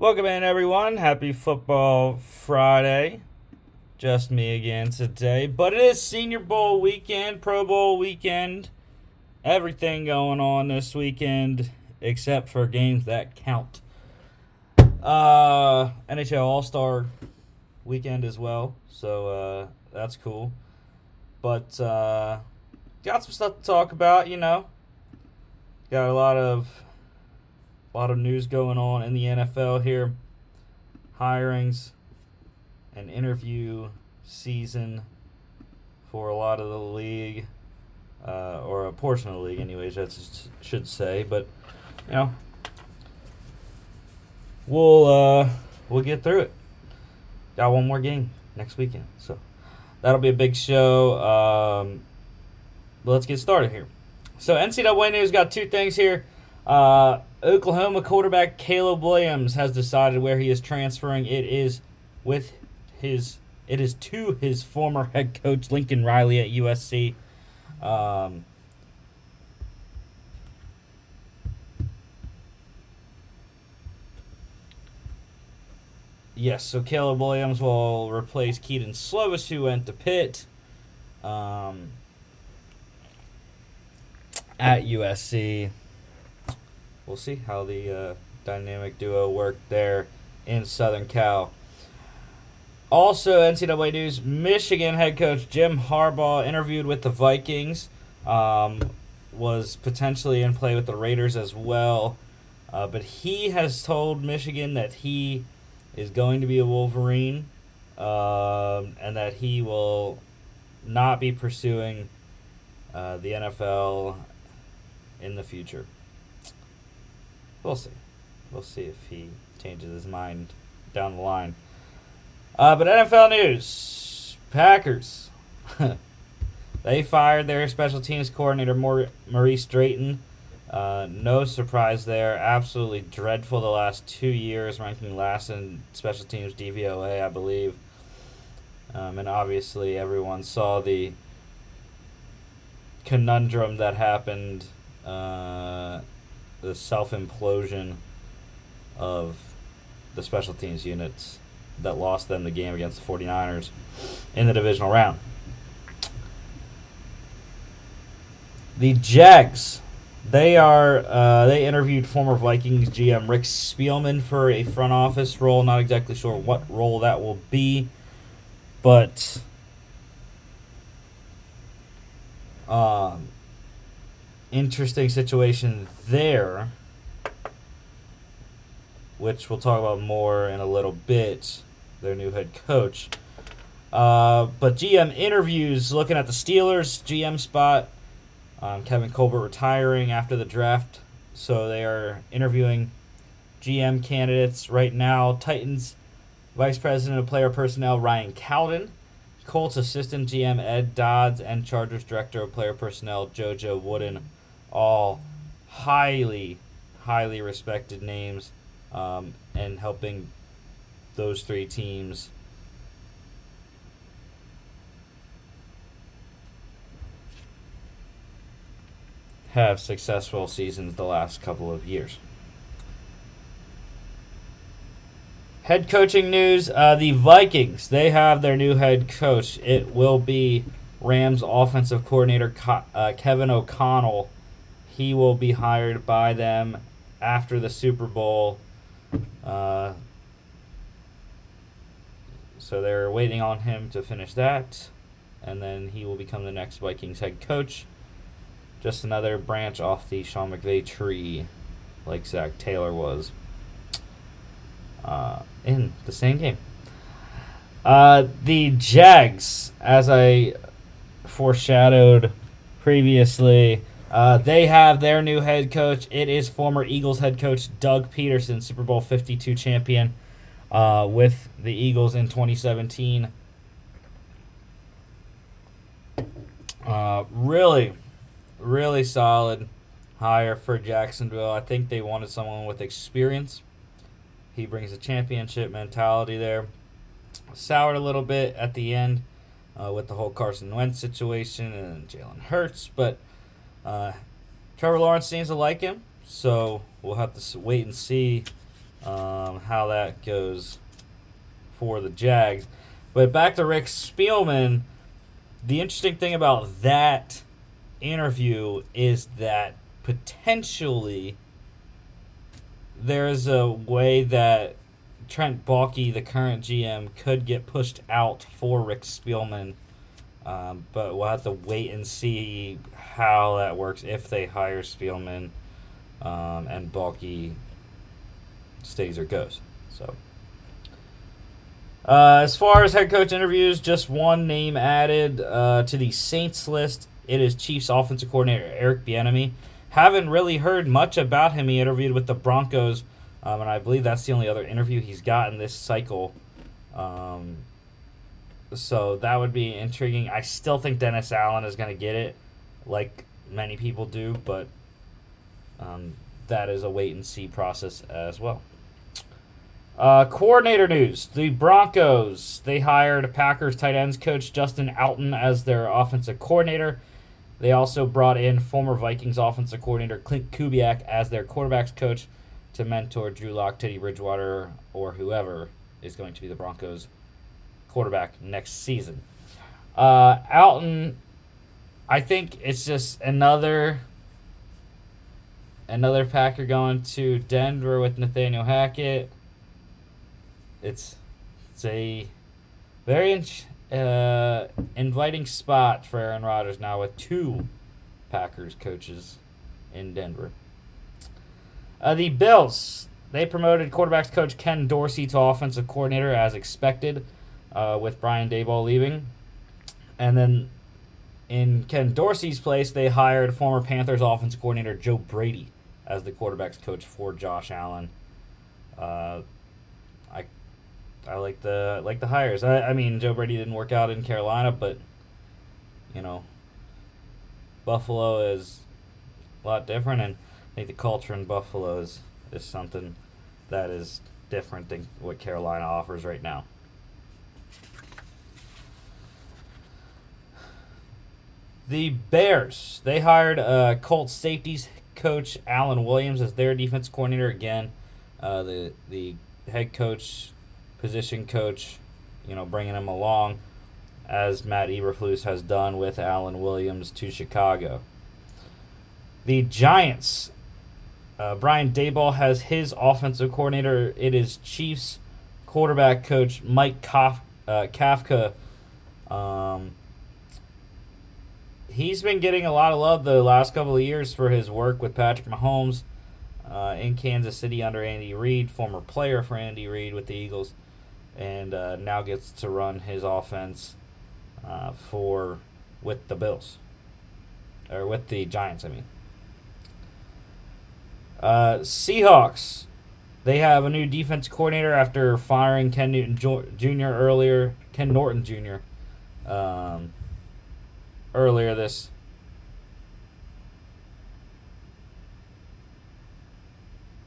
Welcome in, everyone. Happy Football Friday. Just me again today. But it is Senior Bowl weekend, Pro Bowl weekend. Everything going on this weekend except for games that count. Uh, NHL All Star weekend as well. So uh, that's cool. But uh, got some stuff to talk about, you know. Got a lot of a lot of news going on in the NFL here. Hirings and interview season for a lot of the league, uh, or a portion of the league, anyways. I should say, but you know, we'll uh, we'll get through it. Got one more game next weekend, so that'll be a big show. Um, let's get started here. So NCAA news got two things here. Uh, Oklahoma quarterback Caleb Williams has decided where he is transferring. It is with his. It is to his former head coach Lincoln Riley at USC. Um, yes, so Caleb Williams will replace Kedon Slovis, who went to Pitt um, at USC we'll see how the uh, dynamic duo worked there in Southern Cal. Also, NCAA news: Michigan head coach Jim Harbaugh interviewed with the Vikings. Um, was potentially in play with the Raiders as well, uh, but he has told Michigan that he is going to be a Wolverine, um, and that he will not be pursuing uh, the NFL in the future. We'll see. We'll see if he changes his mind down the line. Uh, but NFL news Packers. they fired their special teams coordinator, Maurice Drayton. Uh, no surprise there. Absolutely dreadful the last two years, ranking last in special teams DVOA, I believe. Um, and obviously, everyone saw the conundrum that happened uh, the self implosion of the special teams units that lost them the game against the 49ers in the divisional round. The Jags, they are uh, they interviewed former Vikings GM Rick Spielman for a front office role. Not exactly sure what role that will be, but um, interesting situation there, which we'll talk about more in a little bit. Their new head coach. Uh, but GM interviews looking at the Steelers GM spot. Um, Kevin Colbert retiring after the draft, so they are interviewing GM candidates right now. Titans Vice President of Player Personnel Ryan Cowden, Colts Assistant GM Ed Dodds, and Chargers Director of Player Personnel JoJo Wooden all highly, highly respected names, um, and helping those three teams. Have successful seasons the last couple of years. Head coaching news: uh, The Vikings they have their new head coach. It will be Rams offensive coordinator uh, Kevin O'Connell he will be hired by them after the Super Bowl. Uh, so they're waiting on him to finish that, and then he will become the next Vikings head coach. Just another branch off the Sean McVay tree, like Zach Taylor was uh, in the same game. Uh, the Jags, as I foreshadowed previously, uh, they have their new head coach. It is former Eagles head coach Doug Pederson, Super Bowl 52 champion uh, with the Eagles in 2017. Uh, really, really solid hire for Jacksonville. I think they wanted someone with experience. He brings a championship mentality there. Soured a little bit at the end uh, with the whole Carson Wentz situation and Jalen Hurts, but uh, Trevor Lawrence seems to like him, so we'll have to wait and see um, how that goes for the Jags. But back to Rick Spielman, the interesting thing about that interview is that potentially there's a way that Trent Baalke, the current GM, could get pushed out for Rick Spielman. Um, but we'll have to wait and see how that works if they hire Spielman um, and Baalke stays or goes. So, uh, as far as head coach interviews, just one name added uh, to the Saints list. It is Chiefs offensive coordinator Eric Bieniemy. Haven't really heard much about him. He interviewed with the Broncos, um, and I believe that's the only other interview he's gotten this cycle. Um, so that would be intriguing. I still think Dennis Allen is going to get it, like many people do, but um, that is a wait and see process as well. Uh, coordinator news: The Broncos they hired Packers tight ends coach Justin Outten as their offensive coordinator. They also brought in former Vikings offensive coordinator Klint Kubiak as their quarterbacks coach to mentor Drew Lock, Teddy Bridgewater, or whoever is going to be the Broncos quarterback next season. Uh, Alton, I think it's just another another Packer going to Denver with Nathaniel Hackett. It's it's a very uh, inviting spot for Aaron Rodgers now with two Packers coaches in Denver. Uh, the Bills they promoted quarterbacks coach Ken Dorsey to offensive coordinator as expected, uh, with Brian Daboll leaving, and then in Ken Dorsey's place they hired former Panthers offensive coordinator Joe Brady as the quarterbacks coach for Josh Allen. Uh, I I like the like the hires. I, I mean Joe Brady didn't work out in Carolina, but you know Buffalo is a lot different, and I think the culture in Buffalo is is something that is different than what Carolina offers right now. The Bears they hired uh, Colts safeties coach Alan Williams as their defense coordinator again. Uh, the the head coach, position coach, you know, bringing him along, as Matt Eberflus has done with Alan Williams to Chicago. The Giants, uh, Brian Daboll has his offensive coordinator. It is Chiefs quarterback coach Mike Kaf- uh, Kafka. Um, he's been getting a lot of love the last couple of years for his work with Patrick Mahomes uh, in Kansas City under Andy Reid, former player for Andy Reid with the Eagles, and uh, now gets to run his offense uh, for with the Bills or with the Giants. I mean, uh, Seahawks. They have a new defense coordinator after firing Ken Newton Jr. earlier. Ken Norton Jr. Um, earlier this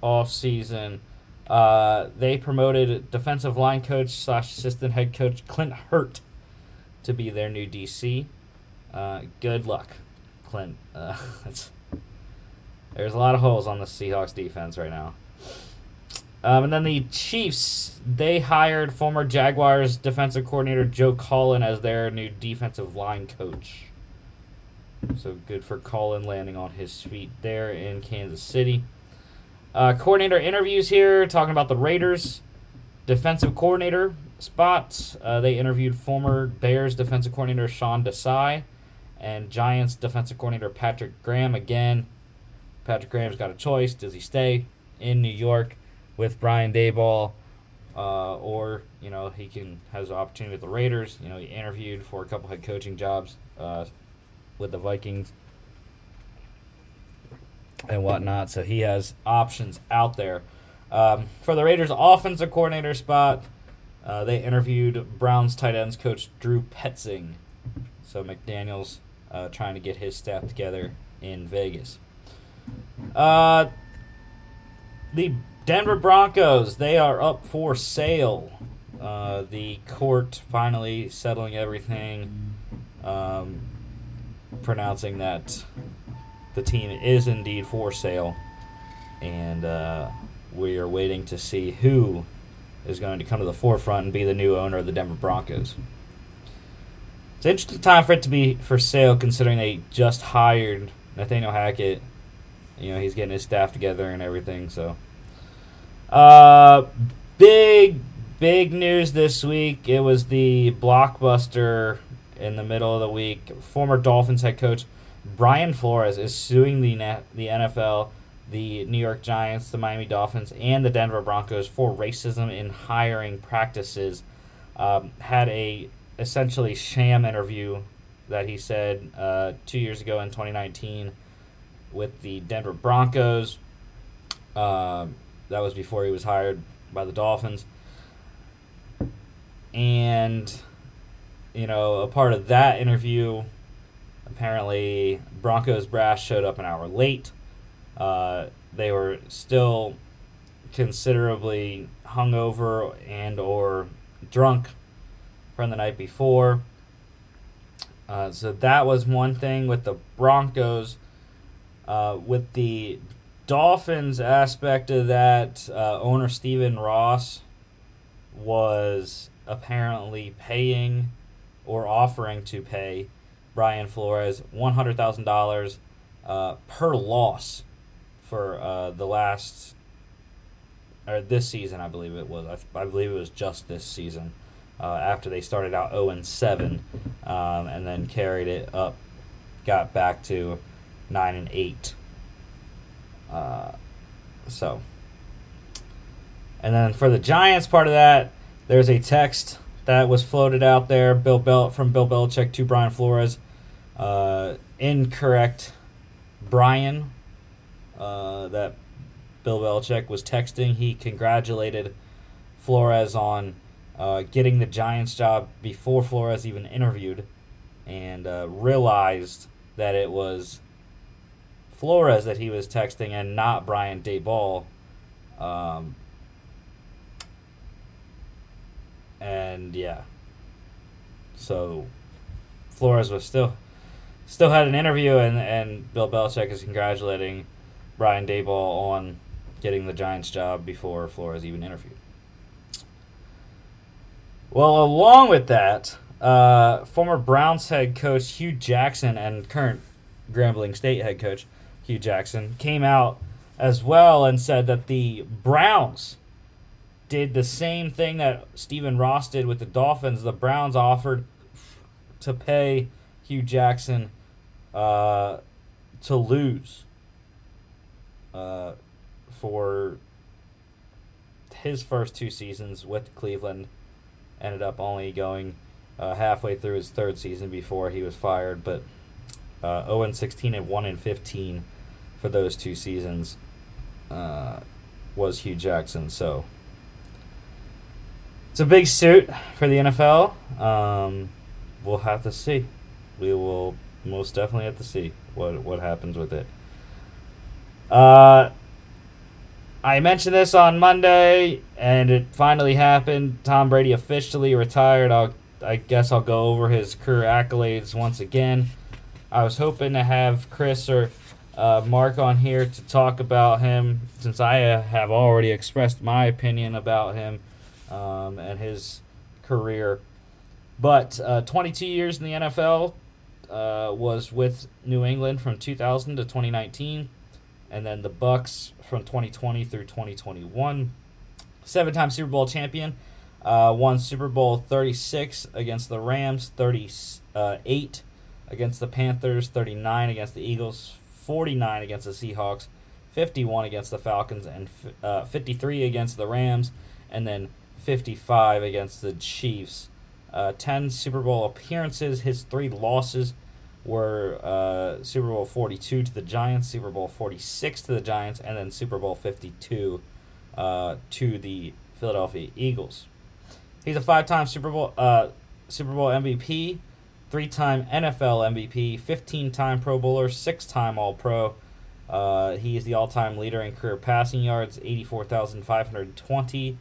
off season. Uh, they promoted defensive line coach slash assistant head coach Clint Hurtt to be their new DC. Uh, good luck, Clint. Uh, there's a lot of holes on the Seahawks defense right now. Um, and then the Chiefs, they hired former Jaguars defensive coordinator Joe Cullen as their new defensive line coach. So good for Cullen landing on his feet there in Kansas City. Uh, coordinator interviews here, talking about the Raiders. Defensive coordinator spots. Uh, they interviewed former Bears defensive coordinator Sean Desai and Giants defensive coordinator Patrick Graham. Again, Patrick Graham's got a choice. Does he stay in New York with Brian Daboll? Uh, or, you know, he can has an opportunity with the Raiders. You know, he interviewed for a couple head coaching jobs. Uh, with the Vikings and whatnot. So he has options out there. Um, for the Raiders' offensive coordinator spot, uh, they interviewed Browns tight ends coach Drew Petzing. So McDaniels uh, trying to get his staff together in Vegas. Uh, the Denver Broncos, they are up for sale. Uh, the court finally settling everything. Um, pronouncing that the team is indeed for sale, and uh, we are waiting to see who is going to come to the forefront and be the new owner of the Denver Broncos. It's an interesting time for it to be for sale, considering they just hired Nathaniel Hackett. You know, he's getting his staff together and everything. So, uh, big, big news this week. It was the blockbuster in the middle of the week. Former Dolphins head coach Brian Flores is suing the the NFL, the New York Giants, the Miami Dolphins, and the Denver Broncos for racism in hiring practices. Um, had a essentially sham interview that he said uh, two years ago in 2019 with the Denver Broncos. Um, that was before he was hired by the Dolphins. And, you know, a part of that interview, apparently Broncos brass showed up an hour late. Uh, they were still considerably hungover and or drunk from the night before. Uh, so that was one thing with the Broncos. Uh, with the Dolphins aspect of that, uh, owner Stephen Ross was apparently paying or offering to pay Brian Flores $100,000 uh, per loss for uh, the last, or this season, I believe it was. I, I believe it was just this season. Uh, after they started out 0 and 7, um, and then carried it up, got back to 9 and 8. Uh, so, and then for the Giants part of that, there's a text that was floated out there. Bill Bel- from Bill Belichick to Brian Flores. Uh, incorrect. Brian, uh, that Bill Belichick was texting. He congratulated Flores on uh, getting the Giants job before Flores even interviewed, and uh, realized that it was Flores that he was texting and not Brian Daboll. Um, and yeah, so Flores was still still had an interview, and and Bill Belichick is congratulating Brian Daboll on getting the Giants job before Flores even interviewed. Well, along with that, uh, former Browns head coach Hue Jackson and current Grambling State head coach Hue Jackson came out as well and said that the Browns did the same thing that Stephen Ross did with the Dolphins. The Browns offered to pay Hue Jackson uh, to lose uh, for his first two seasons with Cleveland. Ended up only going uh, halfway through his third season before he was fired, but uh, 0 and 16 and 1 and 15 for those two seasons uh, was Hue Jackson. So it's a big suit for the NFL. Um, we'll have to see. We will most definitely have to see what what happens with it. Uh, I mentioned this on Monday, and it finally happened. Tom Brady officially retired. I'll, I guess I'll go over his career accolades once again. I was hoping to have Chris or uh, Mark on here to talk about him, since I uh, have already expressed my opinion about him um, and his career. But uh, 22 years in the NFL uh, was with New England from 2000 to 2019, and then the Bucks from 2020 through 2021. Seven-time Super Bowl champion, uh, won Super Bowl 36 against the Rams, 38 against the Panthers, 39 against the Eagles, 49 against the Seahawks, 51 against the Falcons, and uh, 53 against the Rams, and then 55 against the Chiefs. Uh, 10 Super Bowl appearances. His three losses were uh, Super Bowl 42 to the Giants, Super Bowl 46 to the Giants, and then Super Bowl 52 uh, to the Philadelphia Eagles. He's a five-time Super Bowl uh, Super Bowl MVP, three-time NFL MVP, 15-time Pro Bowler, six-time All-Pro. Uh, he is the all-time leader in career passing yards, 84,520.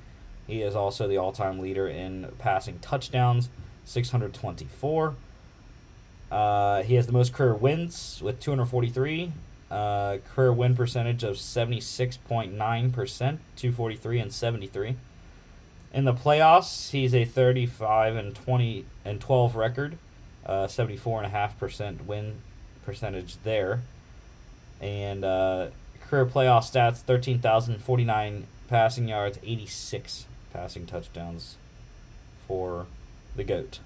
He is also the all time leader in passing touchdowns, 624. Uh, he has the most career wins with 243. Uh, career win percentage of 76.9%, 243 and 73. In the playoffs, he's a 35 and 20 and 12 record, uh, 74.5% win percentage there. And uh, career playoff stats 13,049 passing yards, 86 passing touchdowns for the GOAT.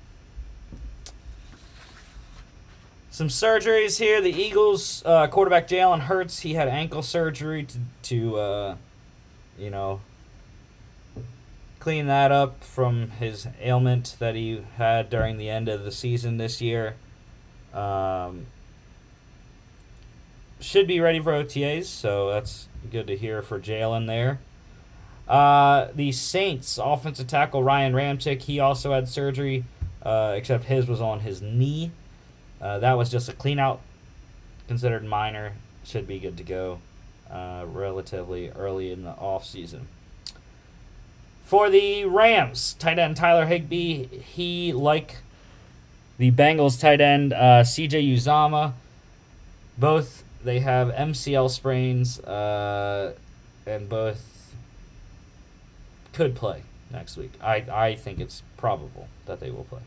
Some surgeries here. The Eagles uh, quarterback Jalen Hurts, he had ankle surgery to, to uh, you know, clean that up from his ailment that he had during the end of the season this year. Um, should be ready for OTAs, so that's good to hear for Jalen there. Uh, the Saints offensive tackle Ryan Ramczyk, he also had surgery, uh, except his was on his knee. Uh, that was just a clean out, considered minor. Should be good to go uh, relatively early in the off season. For the Rams, tight end Tyler Higbee, he, like the Bengals tight end uh, CJ Uzomah, both they have MCL sprains, and both could play next week. I, I think it's probable that they will play.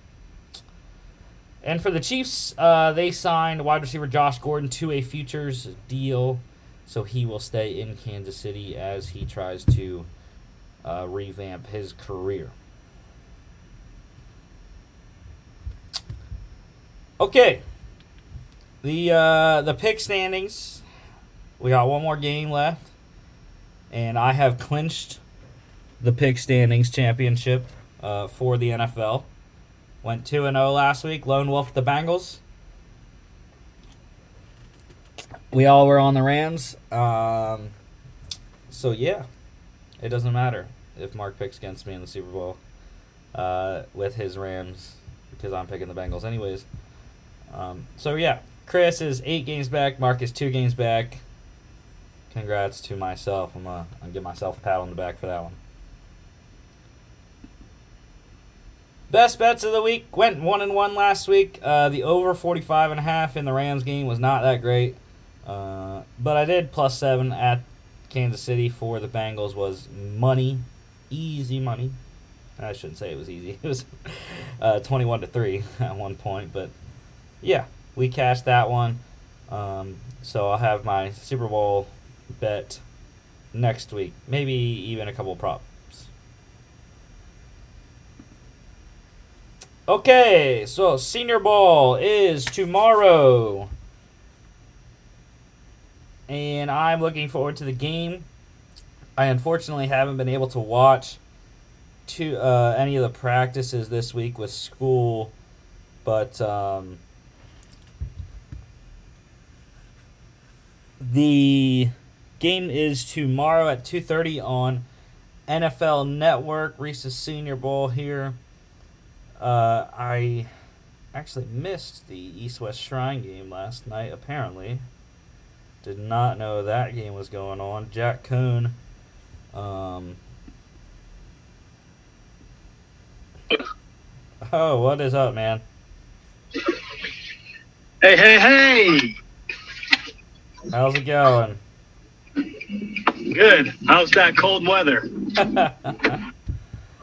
And for the Chiefs, uh, they signed wide receiver Josh Gordon to a futures deal, so he will stay in Kansas City as he tries to uh, revamp his career. Okay, the uh, the pick standings. We got one more game left, and I have clinched the pick standings championship uh, for the NFL. Went 2 and 0 last week. Lone Wolf the Bengals. We all were on the Rams. Um, so, yeah, it doesn't matter if Mark picks against me in the Super Bowl uh, with his Rams because I'm picking the Bengals, anyways. Um, so, yeah, Chris is eight games back. Mark is two games back. Congrats to myself. I'm going to give myself a pat on the back for that one. Best bets of the week went one and one last week. Uh, the over 45 and a half in the Rams game was not that great. Uh, but I did plus seven at Kansas City for the Bengals was money, easy money. I shouldn't say it was easy. It was uh, 21 to 3 at one point. But yeah, we cashed that one. Um, so I'll have my Super Bowl bet next week. Maybe even a couple props. Okay, so Senior Bowl is tomorrow. And I'm looking forward to the game. I unfortunately haven't been able to watch to uh, any of the practices this week with school, but um, the game is tomorrow at 2:30 on NFL Network. Reese's Senior Bowl here. Uh, I actually missed the East West Shrine game last night, apparently. Did not know that game was going on. Jack Coon. Um, oh, what is up, man? Hey, hey, hey! How's it going? Good. How's that cold weather?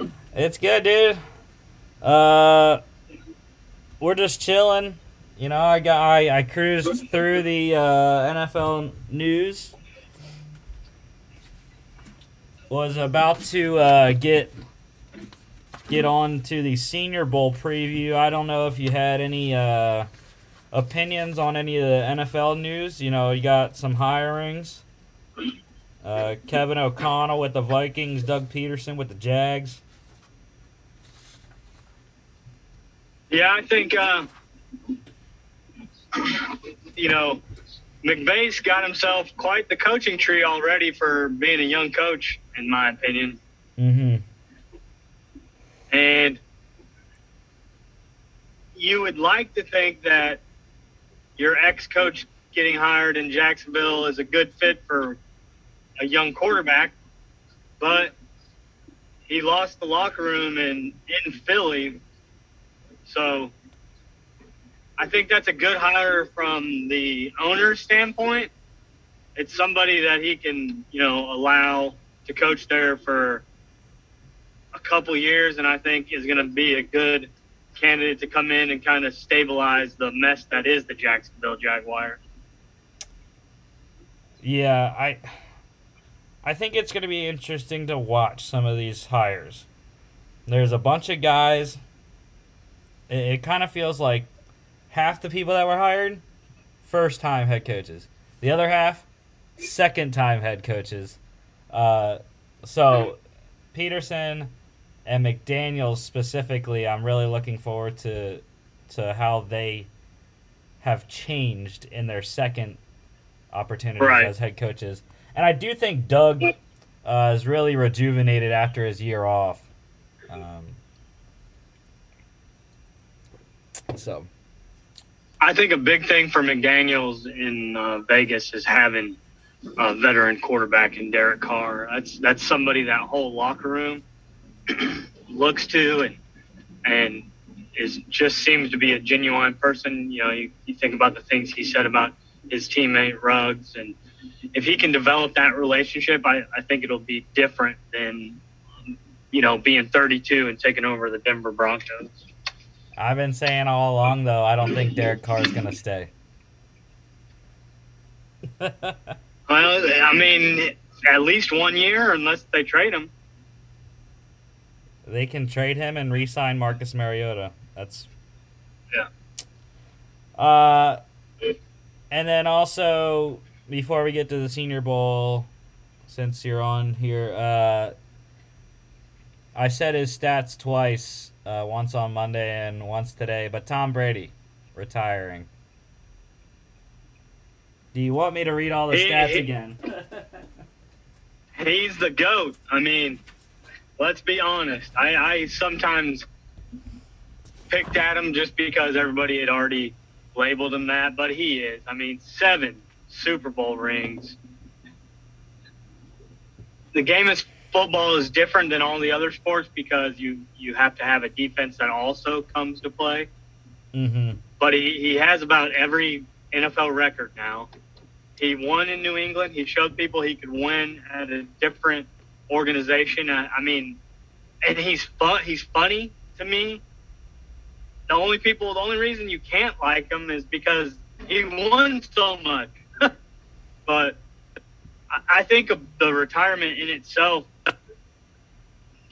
it's good, dude. Uh, we're just chilling. You know, I got I, I cruised through the uh, NFL news. Was about to uh, get get on to the Senior Bowl preview. I don't know if you had any uh, opinions on any of the NFL news. You know, you got some hirings. Uh, Kevin O'Connell with the Vikings, Doug Pederson with the Jags. Yeah, I think uh, you know McVay's got himself quite the coaching tree already for being a young coach, in my opinion. Mm-hmm. And you would like to think that your ex-coach getting hired in Jacksonville is a good fit for a young quarterback, but he lost the locker room in in Philly so I think that's a good hire from the owner's standpoint. it's somebody that he can, you know, allow to coach there for a couple years, and I think is going to be a good candidate to come in and kind of stabilize the mess that is the Jacksonville Jaguars. Yeah, I I think it's going to be interesting to watch some of these hires. There's a bunch of guys. It, it kind of feels like half the people that were hired, first time head coaches. The other half, second time head coaches. Uh, so Pederson and McDaniels specifically, I'm really looking forward to to how they have changed in their second opportunities Right. as head coaches. And I do think Doug uh, is really rejuvenated after his year off. Um, so I think a big thing for McDaniel's in uh, Vegas is having a veteran quarterback in Derek Carr. That's that's somebody that whole locker room looks to and and is just seems to be a genuine person. You know, you, you think about the things he said about his teammate Ruggs, and if he can develop that relationship, I, I think it'll be different than you know being 32 and taking over the Denver Broncos. I've been saying all along, though, I don't think Derek Carr is going to stay. Well, I mean, at least one year, unless they trade him. they can trade him and re-sign Marcus Mariota. That's Yeah. Uh, and then also before we get to the Senior Bowl, since you're on here, uh, I said his stats twice, uh, once on Monday and once today. But Tom Brady retiring. Do you want me to read all the He- stats he- again? He's the goat. I mean, let's be honest. I, I sometimes picked at him just because everybody had already labeled him that, but he is. I mean, seven Super Bowl rings. The game of football is different than all the other sports because you you have to have a defense that also comes to play. mm-hmm. but he, he has about every NFL record now. He won in New England. He showed people he could win at a different organization. I, I mean, and he's fun. He's funny to me. The only people, the only reason you can't like him is because he won so much. but I, I think the retirement in itself.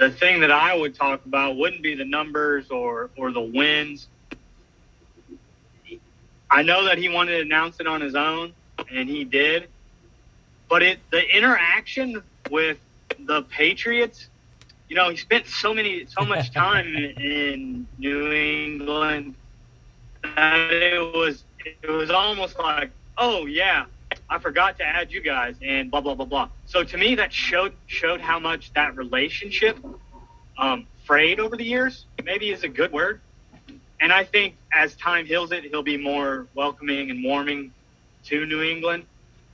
The thing that I would talk about wouldn't be the numbers or or the wins. I know that he wanted to announce it on his own, and he did. But it the interaction with the Patriots, you know, he spent so many so much time in New England that it was it was almost like, oh yeah, I forgot to add you guys, and blah blah blah blah. So to me, that showed showed how much that relationship um, frayed over the years. Maybe is a good word. And I think as time heals it, he'll be more welcoming and warming to New England.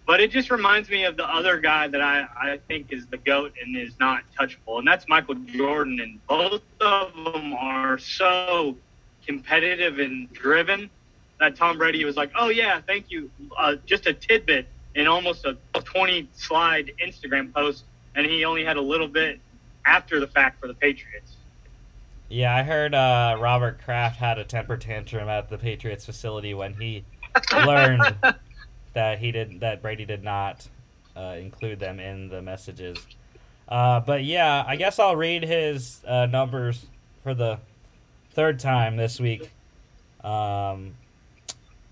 But it just reminds me of the other guy that I, I think is the GOAT and is not touchable, and that's Michael Jordan. And both of them are so competitive and driven that Tom Brady was like, oh, yeah, thank you. Uh, just a tidbit in almost a 20 slide Instagram post, and he only had a little bit after the fact for the Patriots. Yeah, I heard uh, Robert Kraft had a temper tantrum at the Patriots facility when he learned that he did that Brady did not uh, include them in the messages. Uh, but yeah, I guess I'll read his uh, numbers for the third time this week. Um,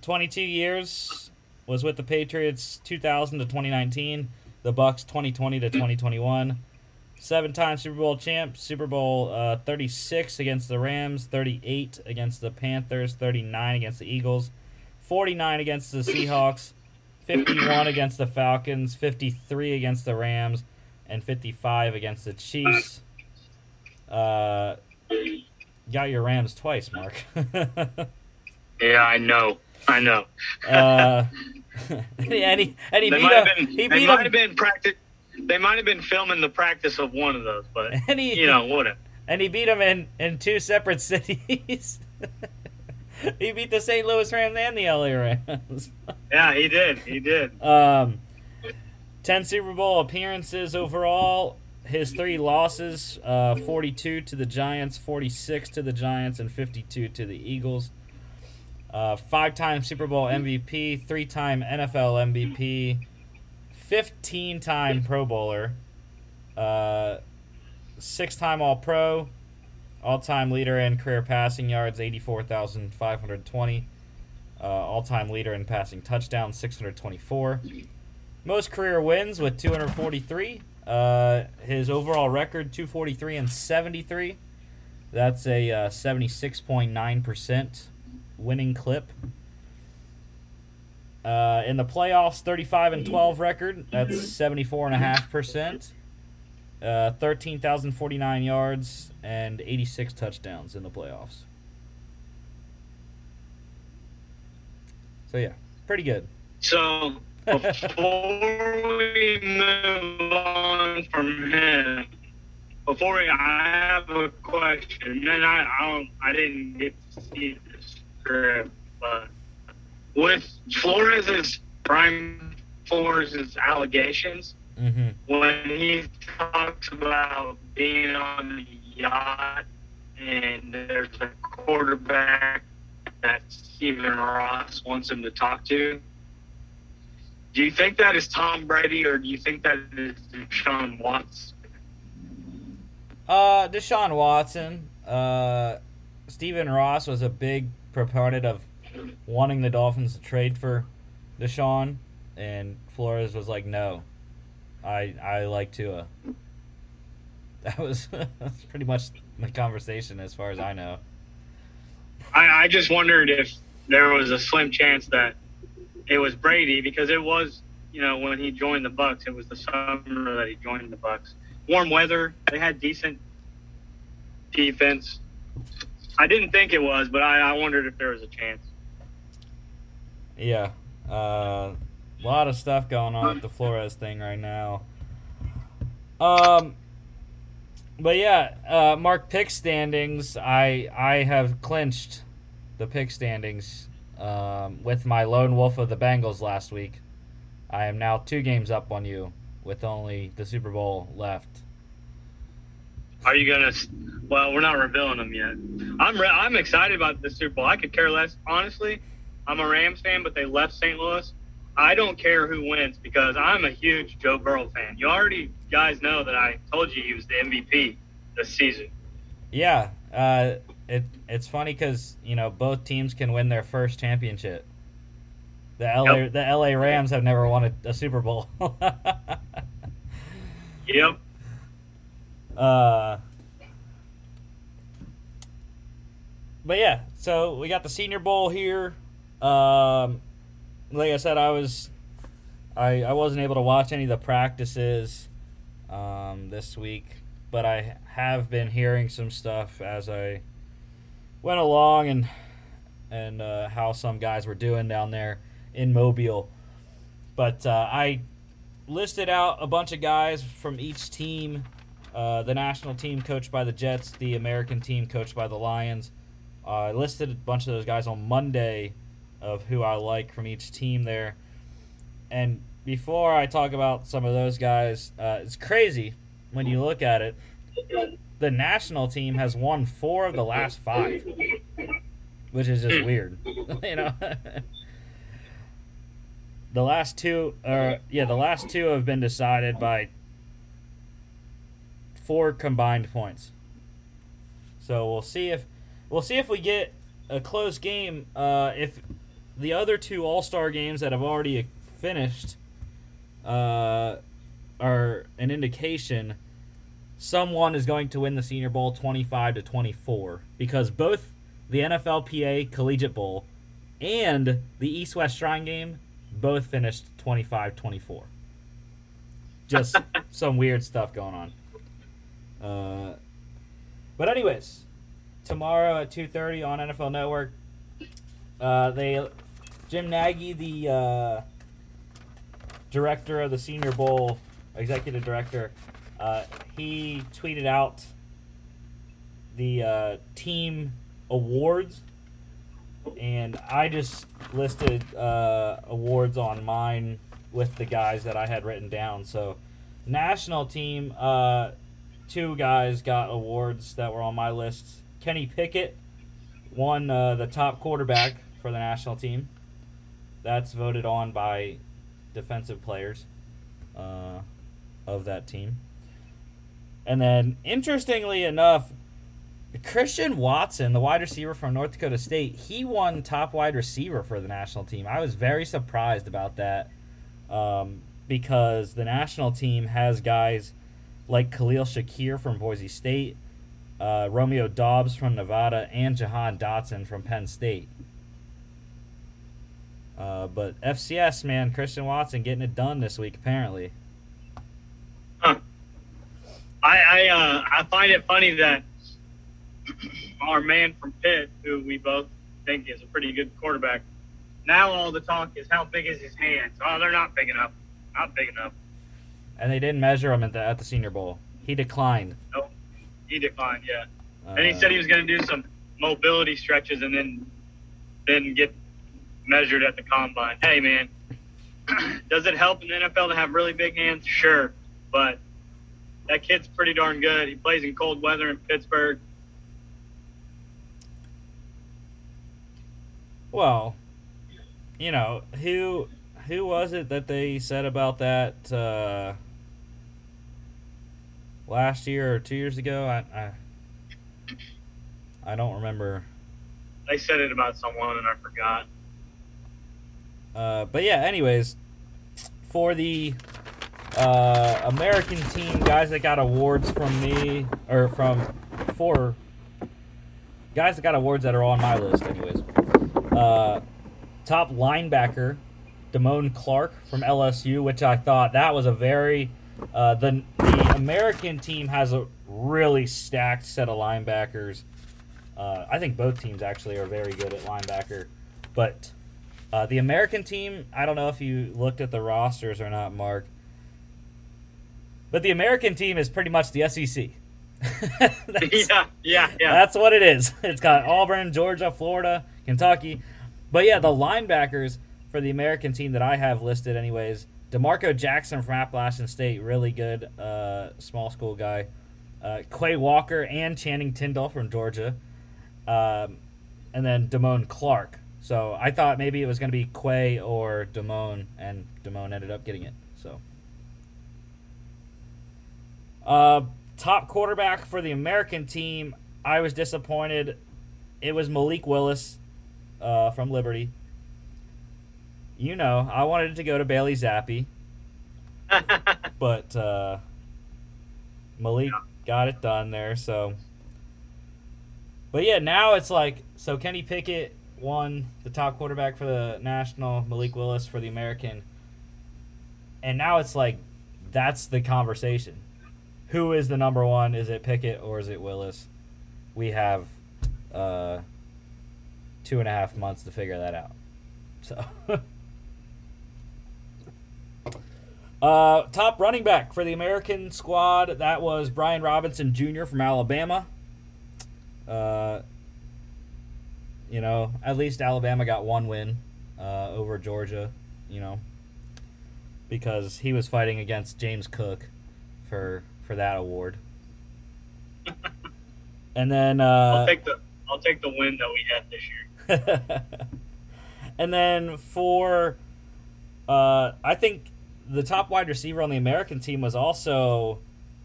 22 years was with the Patriots 2000 to 2019, the Bucks 2020 to 2021. Seven-time Super Bowl champ, Super Bowl uh, 36 against the Rams, 38 against the Panthers, 39 against the Eagles, 49 against the Seahawks, 51 against the Falcons, 53 against the Rams, and 55 against the Chiefs. Uh, got your Rams twice, Mark. Yeah, I know. I know. uh, and he, and he they beat might have him. been. He beat might have been practice. They might have been filming the practice of one of those, but And he, you know, whatever. and he beat him in, in two separate cities. he beat the St. Louis Rams and the LA Rams. Yeah, he did. He did. Um, 10 Super Bowl appearances overall. His three losses uh, 42 to the Giants, 46 to the Giants, and 52 to the Eagles. Uh, Five time Super Bowl MVP, three time NFL MVP, 15 time Pro Bowler, uh, six time All Pro, all time leader in career passing yards, 84,520. Uh, all time leader in passing touchdowns, 624. Most career wins with 243. Uh, his overall record, 243 and 73. That's a uh, 76.9% winning clip. Uh, in the playoffs, 35 and 12 record. That's 74.5%. Uh, 13,049 yards and 86 touchdowns in the playoffs. So, yeah, pretty good. So before we move on from him, before we, I have a question, and I I, I didn't get to see but with Flores's prime Flores's allegations, Mm-hmm. when he talks about being on the yacht and there's a quarterback that Stephen Ross wants him to talk to. Do you think that is Tom Brady or do you think that is Deshaun Watson? Uh, Deshaun Watson. Uh, Stephen Ross was a big proponent of wanting the Dolphins to trade for Deshaun, and Flores was like, "No, I I like Tua." That was that's pretty much the conversation, as far as I know. I, I just wondered if there was a slim chance that it was Brady because it was, you know, when he joined the Bucks, it was the summer that he joined the Bucks. Warm weather, they had decent defense. I didn't think it was, but I, I wondered if there was a chance. Yeah, uh, a lot of stuff going on with the Flores thing right now. Um, but yeah, uh, Mark pick standings. I I have clinched the pick standings um, with my lone wolf of the Bengals last week. I am now two games up on you with only the Super Bowl left. Are you gonna? Well, we're not revealing them yet. I'm re- I'm excited about the Super Bowl. I could care less, honestly. I'm a Rams fan, but they left St. Louis. I don't care who wins because I'm a huge Joe Burrow fan. You already guys know that I told you he was the MVP this season. Yeah, uh, it it's funny because you know both teams can win their first championship. The LA Yep. the LA Rams have never won a, a Super Bowl. Yep. Uh, but yeah, so we got the Senior Bowl here. Um, like I said, I was I I wasn't able to watch any of the practices um, this week, but I have been hearing some stuff as I went along and and uh, how some guys were doing down there in Mobile. But uh, I listed out a bunch of guys from each team. Uh, the national team coached by the Jets, the American team coached by the Lions. Uh, I listed a bunch of those guys on Monday of who I like from each team there. And before I talk about some of those guys, uh, it's crazy when you look at it. The national team has won four of the last five, which is just weird. you know, the last two, or yeah, the last two have been decided by four combined points. So we'll see if we'll see if we get a close game. Uh, if the other two All Star games that have already finished uh, are an indication someone is going to win the Senior Bowl 25 to 24 because both the NFLPA Collegiate Bowl and the East West Shrine game both finished 25-24. Just some weird stuff going on. Uh, but anyways, tomorrow at 2:30 on NFL Network, uh, they Jim Nagy, the uh, director of the Senior Bowl, executive director, uh, he tweeted out the uh, team awards, and I just listed uh, awards on mine with the guys that I had written down. So, national team, uh, two guys got awards that were on my list. Kenny Pickett won uh, the top quarterback for the national team. That's voted on by defensive players uh, of that team. And then, interestingly enough, Christian Watson, the wide receiver from North Dakota State, he won top wide receiver for the national team. I was very surprised about that um, because the national team has guys like Khalil Shakir from Boise State, uh, Romeo Doubs from Nevada, and Jahan Dotson from Penn State. Uh, but FCS, man, Christian Watson getting it done this week, apparently. Huh. I I, uh, I find it funny that our man from Pitt, who we both think is a pretty good quarterback, now all the talk is how big is his hands? Oh, they're not big enough. Not big enough. And they didn't measure him at the, at the Senior Bowl. He declined. Nope. He declined, yeah. Uh, and he said he was going to do some mobility stretches and then then get measured at the combine. Hey, man, does it help in the NFL to have really big hands? Sure, but that kid's pretty darn good. He plays in cold weather in Pittsburgh. Well, you know who who was it that they said about that uh, last year or two years ago? I, I I don't remember. They said it about someone and I forgot. Uh, but yeah, anyways, for the uh, American team, guys that got awards from me or from for guys that got awards that are on my list, anyways. Uh, top linebacker, Damone Clark from LSU, which I thought that was a very uh, the the American team has a really stacked set of linebackers. Uh, I think both teams actually are very good at linebacker, but uh, the American team, I don't know if you looked at the rosters or not, Mark, but the American team is pretty much the SEC. Yeah, yeah, yeah. that's what it is. It's got Auburn, Georgia, Florida, Kentucky. But yeah, the linebackers for the American team that I have listed, anyways, D'Marco Jackson from Appalachian State, really good uh, small school guy. Uh, Quay Walker and Channing Tindall from Georgia. Um, and then Damone Clark. So I thought maybe it was going to be Quay or Damone, and Damone ended up getting it. So. Uh, top quarterback for the American team, I was disappointed. It was Malik Willis uh, from Liberty. You know, I wanted it to go to Bailey Zappe, but uh, Malik Yeah. got it done there. So, but yeah, now it's like so. Kenny Pickett won the top quarterback for the national. Malik Willis for the American, and now it's like that's the conversation. Who is the number one? Is it Pickett or is it Willis? We have uh, two and a half months to figure that out. So. Uh, top running back for the American squad, that was Brian Robinson Jr. from Alabama. Uh, you know, at least Alabama got one win uh, over Georgia, you know, because he was fighting against James Cook for for that award. and then uh, I'll take the I'll take the win that we had this year. and then for, uh, I think the top wide receiver on the American team was also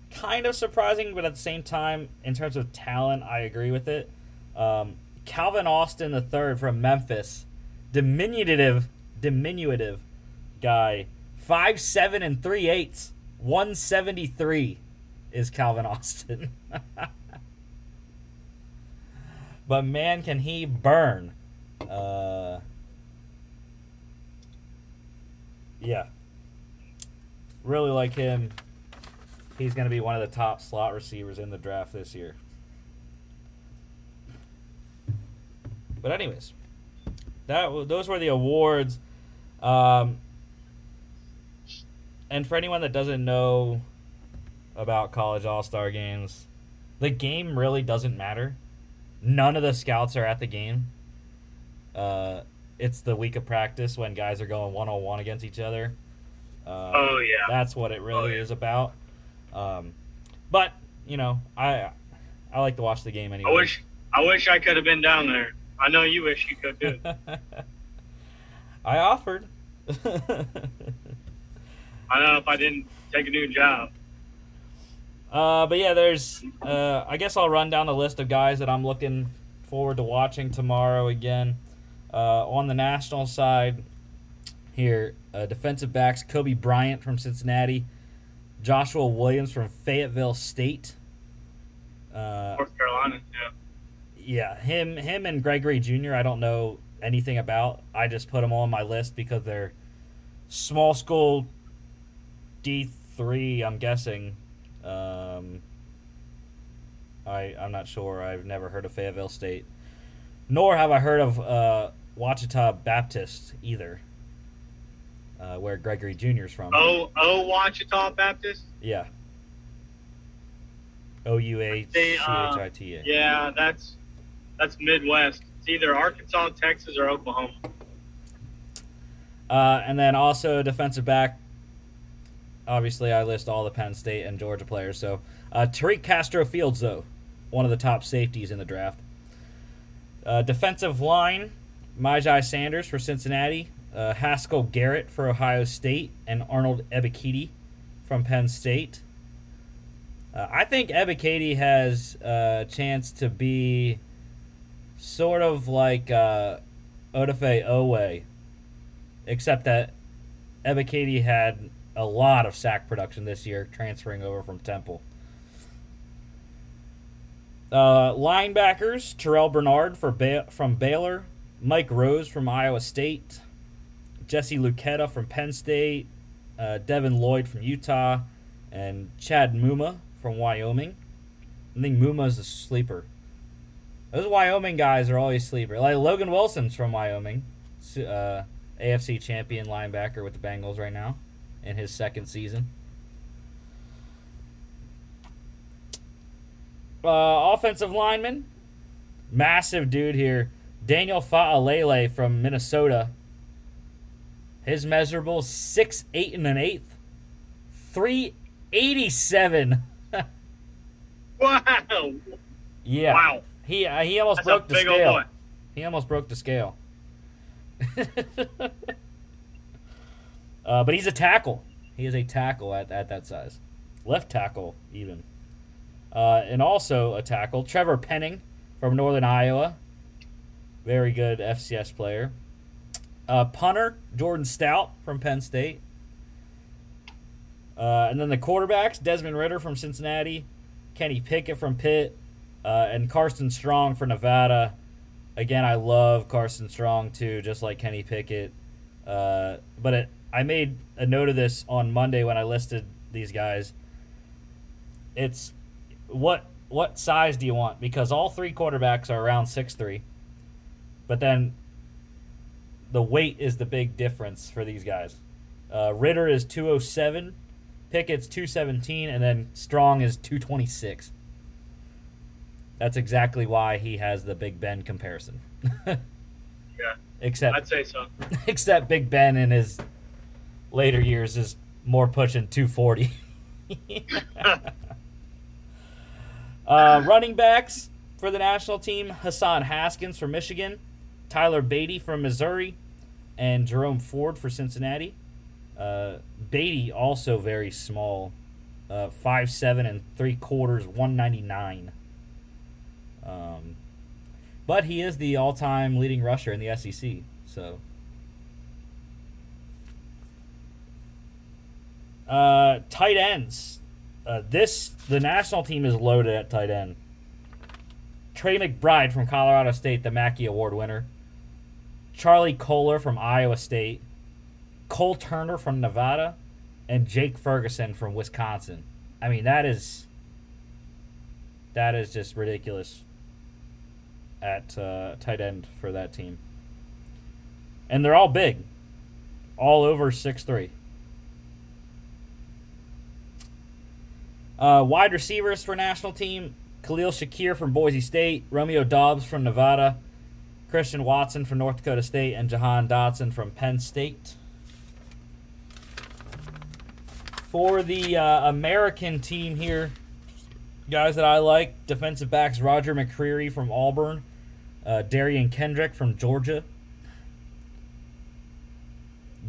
kind of surprising, but at the same time, in terms of talent, I agree with it. Um, Calvin Austin III from Memphis, diminutive, diminutive guy, five seven and three eighths, one seventy three, is Calvin Austin. but man, can he burn! Uh, yeah, really like him. He's going to be one of the top slot receivers in the draft this year. But anyways, that those were the awards. Um, and for anyone that doesn't know about college all star games, the game really doesn't matter. None of the scouts are at the game. Uh, it's the week of practice when guys are going one on one against each other. Uh, Oh yeah. that's what it really Oh, yeah. is about. Um, but you know, I I like to watch the game anyway. I wish I wish I could have been down there. I know you wish you could too. I offered. I don't know if I didn't take a new job. Uh, but yeah, there's. Uh, I guess I'll run down the list of guys that I'm looking forward to watching tomorrow again. Uh, on the national side, here, uh, defensive backs Coby Bryant from Cincinnati, Joshua Williams from Fayetteville State. Uh, North Carolina. Yeah. yeah, him, him, and Gregory Jr. I don't know anything about. I just put them on my list because they're small school D three. I'm guessing. Um, I I'm not sure. I've never heard of Fayetteville State, nor have I heard of uh, Ouachita Baptist either. Uh, where Gregory Jr. is from. Oh, oh, Ouachita Baptist. Yeah. O U A C H I T A. Yeah, that's that's Midwest. It's either Arkansas, Texas, or Oklahoma. Uh, and then also defensive back. Obviously, I list all the Penn State and Georgia players. So uh, Tariq Castro Fields, though, one of the top safeties in the draft. Uh, defensive line, Myjai Sanders for Cincinnati, uh, Haskell Garrett for Ohio State, and Arnold Ebiketie from Penn State. Uh, I think Ebiketie has a chance to be sort of like uh, Odafe Oweh except that Ebiketie had a lot of sack production this year, transferring over from Temple. Uh, linebackers: Terrell Bernard for ba- from Baylor, Mike Rose from Iowa State, Jesse Luketa from Penn State, uh, Devin Lloyd from Utah, and Chad Muma from Wyoming. I think Muma's a sleeper. Those Wyoming guys are always sleeper. Like Logan Wilson's from Wyoming. Uh, AFC champion linebacker with the Bengals right now in his second season. Uh, offensive lineman, massive dude here. Daniel Fa'alele from Minnesota. His measurable six eight and an eighth, three eighty seven. Wow. Yeah, Wow. he uh, he almost That's broke the scale. He almost broke the scale. uh, but he's a tackle. He is a tackle at, at that size. Left tackle, even. Uh, and also a tackle, Trevor Penning from Northern Iowa. Very good FCS player. Uh, punter, Jordan Stout from Penn State. Uh, and then the quarterbacks, Desmond Ridder from Cincinnati, Kenny Pickett from Pitt, uh, and Carson Strong for Nevada. Again, I love Carson Strong too, just like Kenny Pickett. Uh, but it, I made a note of this on Monday when I listed these guys. It's what what size do you want? Because all three quarterbacks are around six three, but then the weight is the big difference for these guys. Uh, Ridder is two oh seven, Pickett's two seventeen, and then Strong is two twenty six. That's exactly why he has the Big Ben comparison. Yeah, Except I'd say so. except Big Ben in his later years is more pushing 240. uh, running backs for the national team Hassan Haskins from Michigan, Tyler Badie from Missouri, and Jerome Ford for Cincinnati. Uh, Badie also very small, uh, five seven and three quarters, one ninety nine. Um, but he is the all-time leading rusher in the SEC. So, uh, tight ends. Uh, this the national team is loaded at tight end. Trey McBride from Colorado State, the Mackey Award winner. Charlie Kolar from Iowa State. Cole Turner from Nevada, and Jake Ferguson from Wisconsin. I mean, that is that is just ridiculous at uh, tight end for that team. And they're all big, all over six three. Uh, wide receivers for national team: Khalil Shakir from Boise State, Romeo Doubs from Nevada, Christian Watson from North Dakota State, and Jahan Dotson from Penn State. For the uh, American team here, guys that I like defensive backs Roger McCreary from Auburn, uh, Derion Kendrick from Georgia.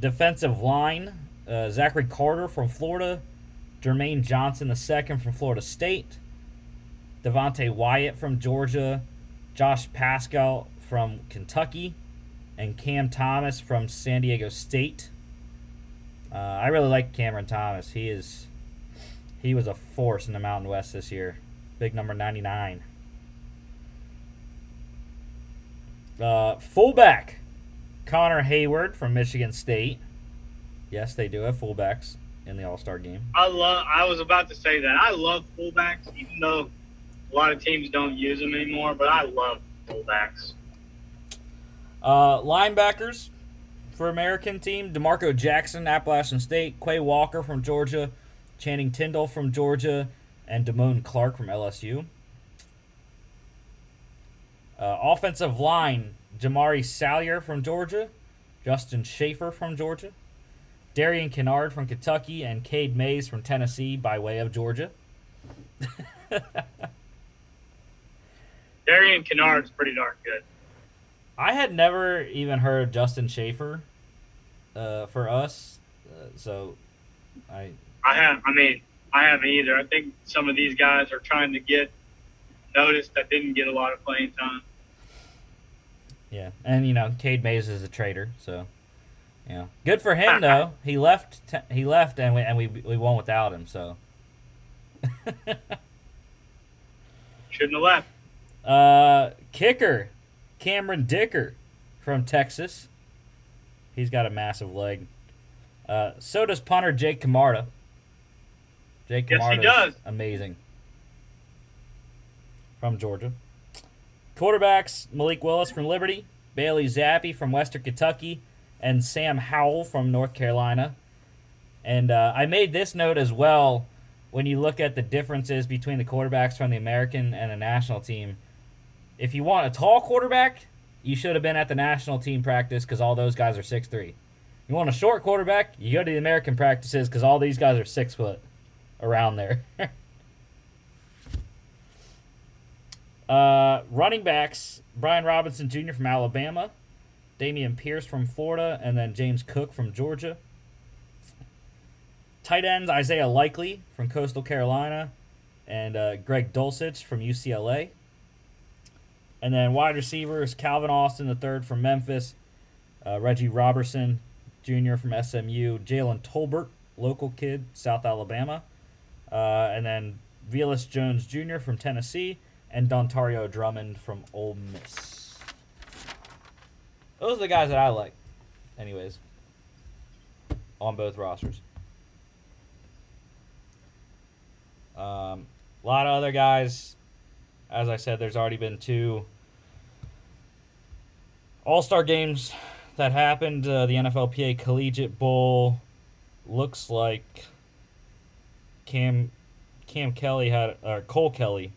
Defensive line uh, Zachary Carter from Florida, Jermaine Johnson II from Florida State, Devonte Wyatt from Georgia, Josh Paschal from Kentucky, and Cam Thomas from San Diego State. Uh, I really like Cameron Thomas. He is he was a force in the Mountain West this year. Big number 99. Uh, fullback Connor Heyward from Michigan State. Yes, they do have fullbacks in the All Star game. I love. I was about to say that. I love fullbacks, even though a lot of teams don't use them anymore. But I love fullbacks. Uh, linebackers for American team: D'Marco Jackson, Appalachian State; Quay Walker from Georgia; Channing Tindall from Georgia; and Damone Clark from LSU. Uh, offensive line: Jamaree Salyer from Georgia; Justin Shaffer from Georgia; Darian Kinnard from Kentucky; and Cade Mays from Tennessee by way of Georgia. Darian Kinnard's pretty darn good. I had never even heard of Justin Shaffer uh, for us, uh, so I I have. I mean, I haven't either. I think some of these guys are trying to get noticed that didn't get a lot of playing time. yeah, and you know, Cade Mays is a traitor, so yeah, good for him though. He left. T- he left, and we and we we won without him. So Shouldn't have left. uh, kicker Cameron Dicker from Texas. He's got a massive leg. Uh, so does punter Jake Camarda. Jake Yes, he Camarda does. amazing. From Georgia. Quarterbacks Malik Willis from Liberty, Bailey Zappe from Western Kentucky, and Sam Howell from North Carolina. And uh, I made this note as well when you look at the differences between the quarterbacks from the American and the national team. If you want a tall quarterback, you should have been at the national team practice because all those guys are six three. You want a short quarterback, you go to the American practices because all these guys are six foot around there. uh, running backs Brian Robinson Jr. from Alabama, Dameon Pierce from Florida, and then James Cook from Georgia. Tight ends Isaiah Likely from Coastal Carolina, and uh, Greg Dulcich from UCLA. And then wide receivers Calvin Austin the third from Memphis, uh, Reggie Roberson Jr. from SMU, Jalen Tolbert, local kid, South Alabama, uh, and then Velus Jones Jr. from Tennessee, and Dontario Drummond from Ole Miss. Those are the guys that I like, anyways, on both rosters. Um, a lot of other guys. As I said, there's already been two All Star games that happened. Uh, the NFLPA Collegiate Bowl looks like Cam Cam Kelly had or Cole Kelly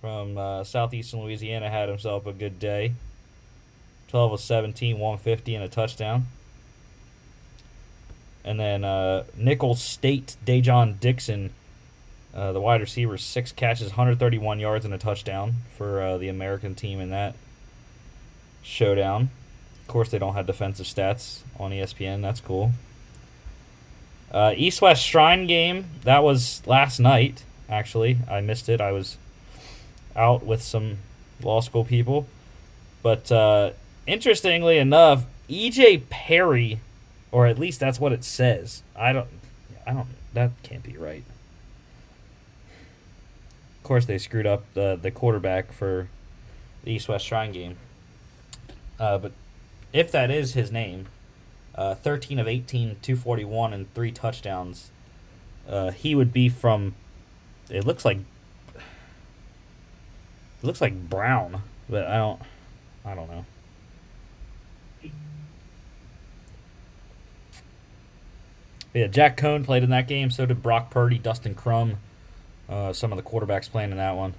from uh, southeastern Louisiana had himself a good day. 12 of 17, 150 and a touchdown. And then uh, Nicholls State Dai'Jean Dixon, uh, the wide receiver, six catches, 131 yards and a touchdown for uh, the American team in that showdown. Of course, they don't have defensive stats on ESPN. That's cool. Uh, East West Shrine game that was last night. Actually, I missed it. I was out with some law school people, but uh, interestingly enough, EJ Perry, or at least that's what it says. I don't. I don't. That can't be right. Of course, they screwed up the the quarterback for the East West Shrine game. Uh, but if that is his name, uh, 13 of 18, 241, and three touchdowns. Uh, he would be from. It looks like. It looks like Brown, but I don't. I don't know. Yeah, Jack Coan played in that game. So did Brock Purdy, Dustin Crum, uh, some of the quarterbacks playing in that one.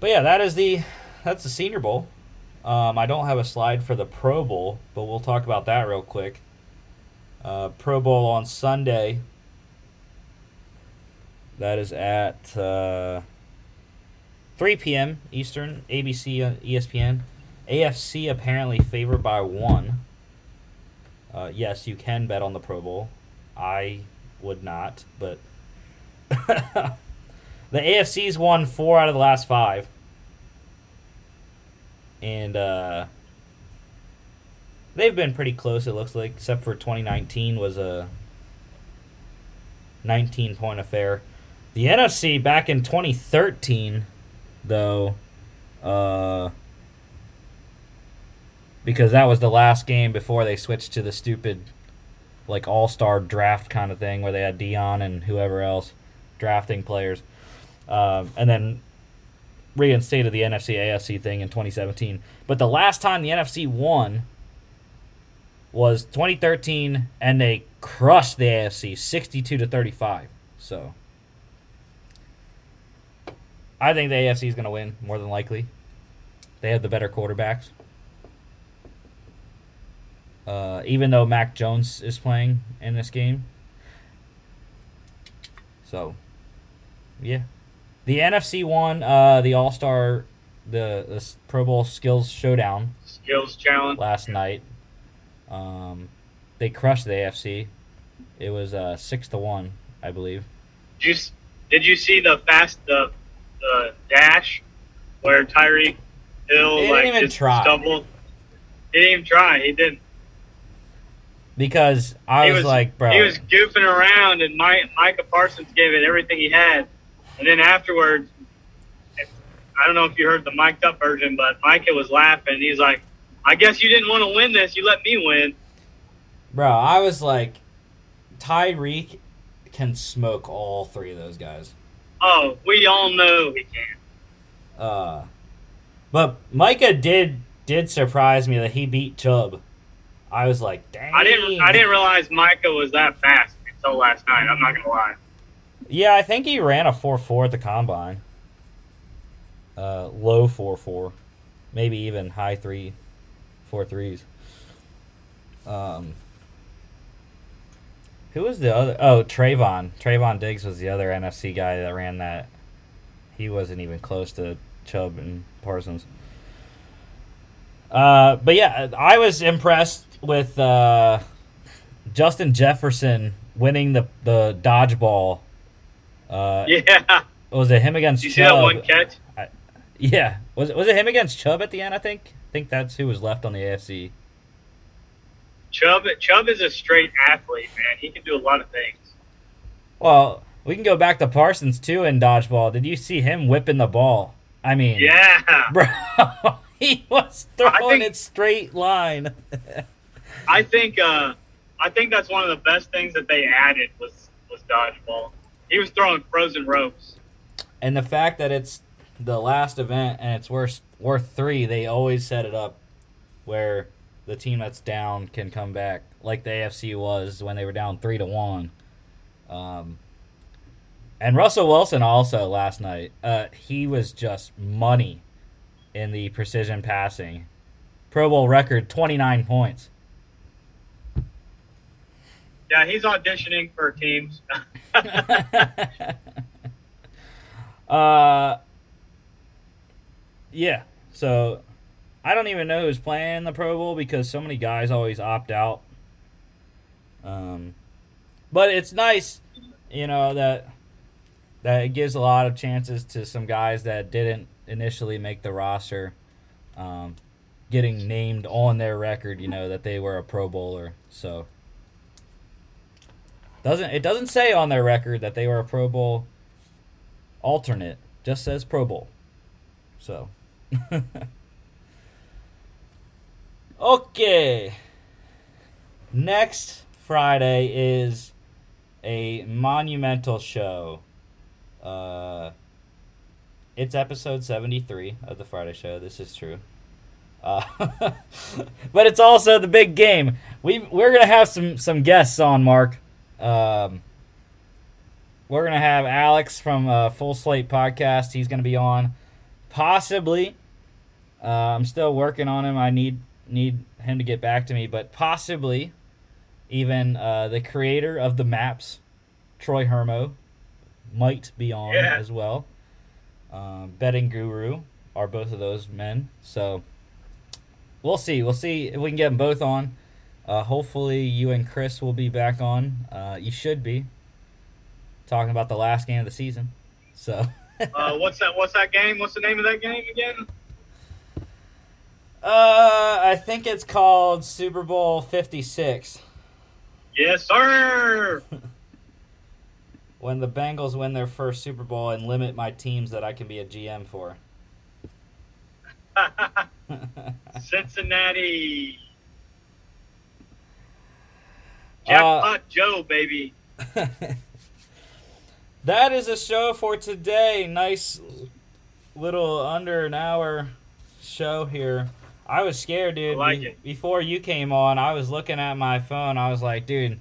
But yeah, that is the that's the Senior Bowl. Um, I don't have a slide for the Pro Bowl, but we'll talk about that real quick. Uh, Pro Bowl on Sunday. That is at uh, 3 p.m. Eastern, ABC, uh, ESPN. AFC apparently favored by one. Uh, yes, you can bet on the Pro Bowl. I would not, but the AFC's won four out of the last five, and uh, they've been pretty close. It looks like, except for 2019 was a 19 point affair. The NFC back in 2013, though, uh, because that was the last game before they switched to the stupid, like all star draft kind of thing where they had Deion and whoever else drafting players, um, and then reinstated the NFC AFC thing in 2017. But the last time the NFC won was 2013, and they crushed the AFC 62 to 35. So. I think the AFC is going to win more than likely. They have the better quarterbacks. Uh, even though Mac Jones is playing in this game. So, yeah. The NFC won uh, the All Star, the, the Pro Bowl Skills Showdown. Skills Challenge. Last night. Um, they crushed the AFC. It was uh, 6 to 1, I believe. Did you, did you see the fast, the the dash where Tyreek Hill like just try. stumbled. He didn't even try. He didn't. Because I he was, like, bro. He was goofing around, and Mike, Micah Parsons gave it everything he had. And then afterwards, I don't know if you heard the mic'd up version, but Micah was laughing. He's like, "I guess you didn't want to win this. You let me win." Bro, I was like, Tyreek can smoke all three of those guys. Oh, we all know he can. Uh, but Micah did did surprise me that he beat Chubb. I was like, dang. I didn't. I didn't realize Micah was that fast until last night. I'm not gonna lie. Yeah, I think he ran a four four at the combine. Uh, low four four, maybe even high three, four threes. Um, who was the other? Oh, Trevon. Trevon Diggs was the other NFC guy that ran that. He wasn't even close to Chubb and Parsons. Uh, but yeah, I was impressed with uh, Justin Jefferson winning the the dodgeball. Uh, Yeah. was it him against Did you see that Chubb? one catch? Yeah, was it was it him against Chubb at the end? I think. I think that's who was left on the AFC. Chubb. Chubb is a straight athlete, man. He can do a lot of things. Well, we can go back to Parsons too in dodgeball. Did you see him whipping the ball? I mean, Yeah. bro, he was throwing think- it straight line. I think. Uh, I think that's one of the best things that they added was was dodgeball. He was throwing frozen ropes. and the fact that it's the last event and it's worth worth three, they always set it up where the team that's down can come back, like the AFC was when they were down three to one. Um, and Russell Wilson also last night, uh, he was just money in the precision passing. Pro Bowl record twenty nine points. Yeah, he's auditioning for teams. uh, yeah. So I don't even know who's playing the Pro Bowl because so many guys always opt out. Um, but it's nice, you know that that it gives a lot of chances to some guys that didn't initially make the roster, um, getting named on their record. You know that they were a Pro Bowler. So doesn't it doesn't say on their record that they were a Pro Bowl alternate. Just says Pro Bowl. So. okay. Next Friday is a monumental show. Uh, it's episode 73 of the Friday show. This is true. Uh, but it's also the big game. We we're gonna have some some guests on, Mark. Um, we're gonna have Alex from uh, Full Slate Podcast. He's gonna be on, possibly. Uh, I'm still working on him. I need need him to get back to me, but possibly Even uh, the creator of the maps, Troy Hermo, might be on Yeah. as well. Um, betting Guru are both of those men. So we'll see. We'll see if we can get them both on. Uh, hopefully, you and Chris will be back on. Uh, you should be talking about the last game of the season. So. Uh, what's that? What's that game? What's the name of that game again? Uh, I think it's called Super Bowl Fifty Six. Yes, sir. When the Bengals win their first Super Bowl and limit my teams that I can be a GM for. Cincinnati. Uh, Jackpot Joe, baby. that is a show for today. Nice little under an hour show here. I was scared, dude. I like Be- it. Before you came on, I was looking at my phone. I was like, dude,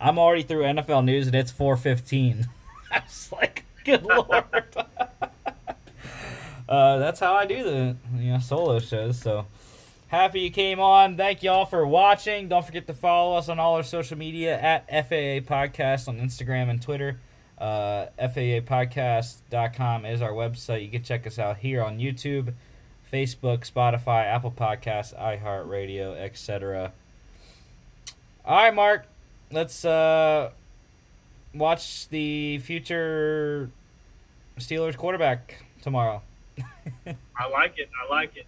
I'm already through NFL news and it's 4:15. I was like, good lord. uh, that's how I do the you know solo shows. So happy you came on. Thank y'all for watching. Don't forget to follow us on all our social media at FAA Podcast on Instagram and Twitter. Uh, FAApodcast.com is our website. You can check us out here on YouTube, Facebook, Spotify, Apple Podcasts, iHeartRadio, etc. All right, Mark. Let's uh, watch the future Steelers quarterback tomorrow. I like it. I like it.